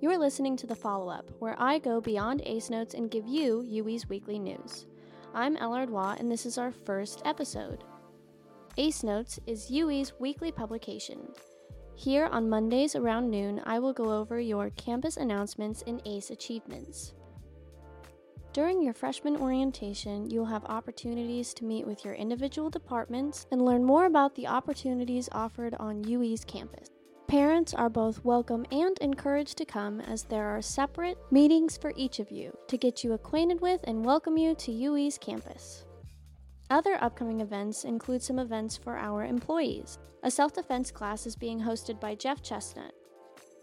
You're listening to the follow up, where I go beyond ACE Notes and give you UE's weekly news. I'm Ellard Waugh, and this is our first episode. ACE Notes is UE's weekly publication. Here on Mondays around noon, I will go over your campus announcements and ACE achievements. During your freshman orientation, you will have opportunities to meet with your individual departments and learn more about the opportunities offered on UE's campus. Parents are both welcome and encouraged to come as there are separate meetings for each of you to get you acquainted with and welcome you to UE's campus. Other upcoming events include some events for our employees. A self defense class is being hosted by Jeff Chestnut.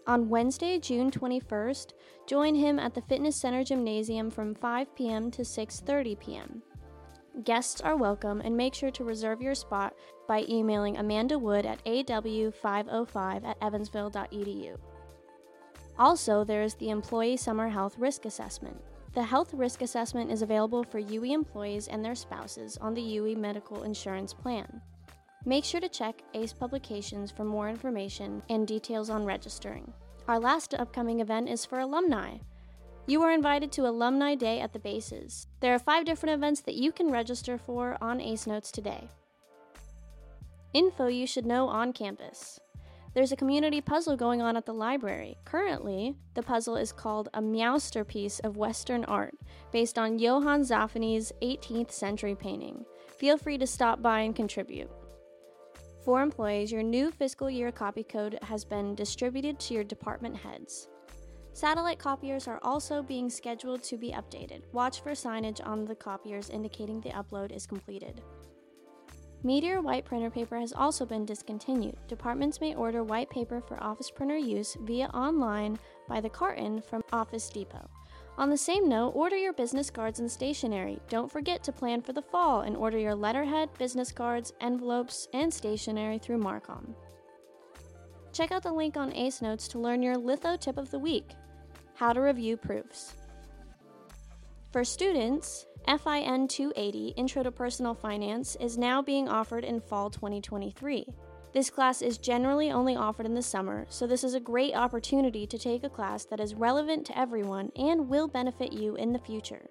On Wednesday, June 21st, join him at the Fitness Center Gymnasium from 5 p.m. to 6:30 p.m. Guests are welcome and make sure to reserve your spot by emailing Amanda Wood at aw505 at evansville.edu. Also, there is the Employee Summer Health Risk Assessment. The health risk assessment is available for UE employees and their spouses on the UE Medical Insurance Plan. Make sure to check ACE Publications for more information and details on registering. Our last upcoming event is for alumni. You are invited to Alumni Day at the bases. There are five different events that you can register for on ACE Notes today. Info you should know on campus. There's a community puzzle going on at the library. Currently, the puzzle is called a Meowsterpiece of Western Art, based on Johann Zoffany's 18th century painting. Feel free to stop by and contribute. For employees, your new fiscal year copy code has been distributed to your department heads. Satellite copiers are also being scheduled to be updated. Watch for signage on the copiers indicating the upload is completed. Meteor white printer paper has also been discontinued. Departments may order white paper for office printer use via online by the carton from Office Depot. On the same note, order your business cards and stationery. Don't forget to plan for the fall and order your letterhead, business cards, envelopes, and stationery through Marcom. Check out the link on ACE Notes to learn your litho tip of the week how to review proofs. For students, FIN 280 Intro to Personal Finance is now being offered in fall 2023. This class is generally only offered in the summer, so this is a great opportunity to take a class that is relevant to everyone and will benefit you in the future.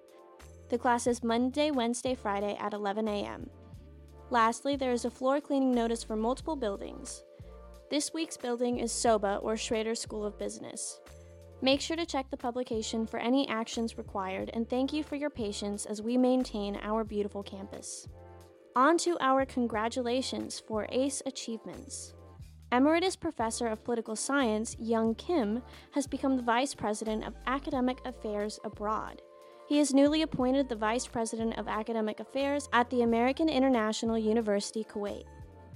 The class is Monday, Wednesday, Friday at 11 a.m. Lastly, there is a floor cleaning notice for multiple buildings. This week's building is SOBA or Schrader School of Business. Make sure to check the publication for any actions required, and thank you for your patience as we maintain our beautiful campus. On to our congratulations for ACE achievements. Emeritus Professor of Political Science Young Kim has become the Vice President of Academic Affairs Abroad. He is newly appointed the Vice President of Academic Affairs at the American International University Kuwait.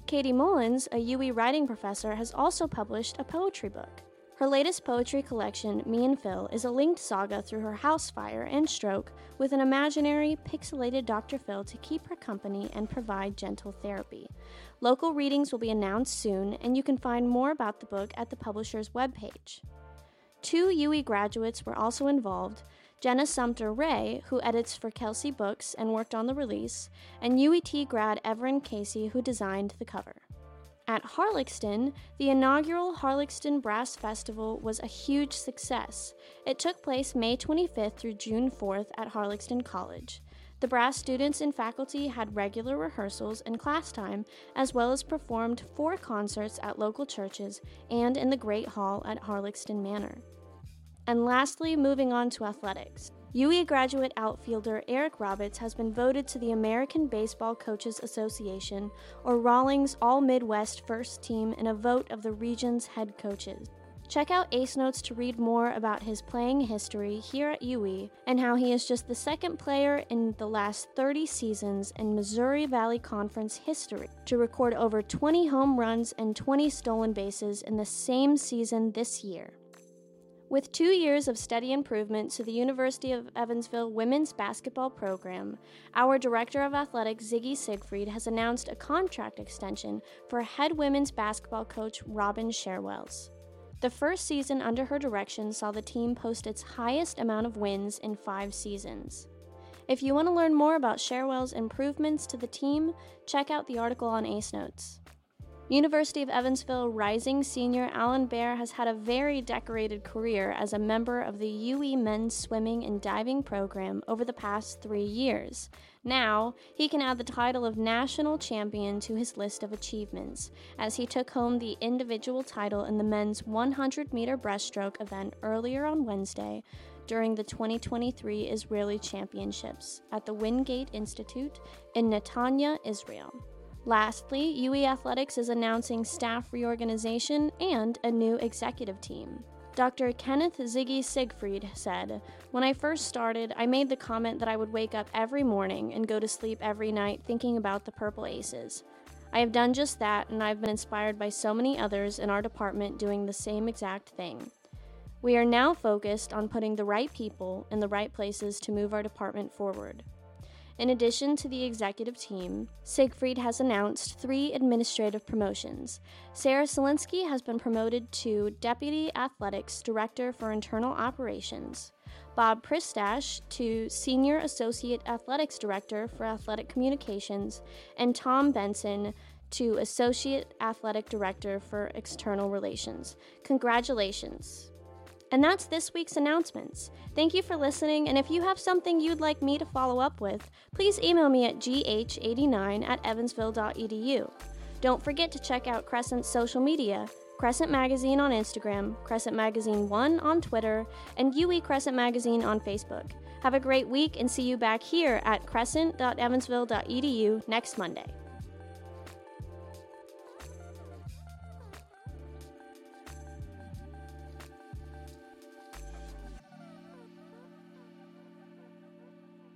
Katie Mullins, a UWE writing professor, has also published a poetry book. Her latest poetry collection, Me and Phil, is a linked saga through her house fire and stroke with an imaginary, pixelated Dr. Phil to keep her company and provide gentle therapy. Local readings will be announced soon, and you can find more about the book at the publisher's webpage. Two UE graduates were also involved Jenna Sumter Ray, who edits for Kelsay Books and worked on the release, and UET grad Everin Casey, who designed the cover. At Harlaxton, the inaugural Harlaxton Brass Festival was a huge success. It took place May 25th through June 4th at Harlaxton College. The brass students and faculty had regular rehearsals and class time, as well as performed four concerts at local churches and in the Great Hall at Harlaxton Manor. And lastly, moving on to athletics. UWE graduate outfielder Eric Roberts has been voted to the American Baseball Coaches Association, or Rawlings All Midwest First Team, in a vote of the region's head coaches. Check out Ace Notes to read more about his playing history here at UWE and how he is just the second player in the last 30 seasons in Missouri Valley Conference history to record over 20 home runs and 20 stolen bases in the same season this year. With two years of steady improvement to the University of Evansville women's basketball program, our Director of Athletics, Ziggy Siegfried, has announced a contract extension for head women's basketball coach Robyn Scherr-Wells. The first season under her direction saw the team post its highest amount of wins in five seasons. If you want to learn more about Sherwell's improvements to the team, check out the article on Ace Notes. University of Evansville rising senior Alan Bear has had a very decorated career as a member of the UE men's swimming and diving program over the past three years. Now, he can add the title of national champion to his list of achievements, as he took home the individual title in the men's 100 meter breaststroke event earlier on Wednesday during the 2023 Israeli Championships at the Wingate Institute in Netanya, Israel. Lastly, UE Athletics is announcing staff reorganization and a new executive team. Dr. Kenneth Ziggy Siegfried said, When I first started, I made the comment that I would wake up every morning and go to sleep every night thinking about the Purple Aces. I have done just that, and I've been inspired by so many others in our department doing the same exact thing. We are now focused on putting the right people in the right places to move our department forward. In addition to the executive team, Siegfried has announced three administrative promotions. Sarah Selinsky has been promoted to Deputy Athletics Director for Internal Operations, Bob Pristash to Senior Associate Athletics Director for Athletic Communications, and Tom Benson to Associate Athletic Director for External Relations. Congratulations! And that's this week's announcements. Thank you for listening, and if you have something you'd like me to follow up with, please email me at gh89 at evansville.edu. Don't forget to check out Crescent's social media Crescent Magazine on Instagram, Crescent Magazine 1 on Twitter, and UE Crescent Magazine on Facebook. Have a great week and see you back here at crescent.evansville.edu next Monday.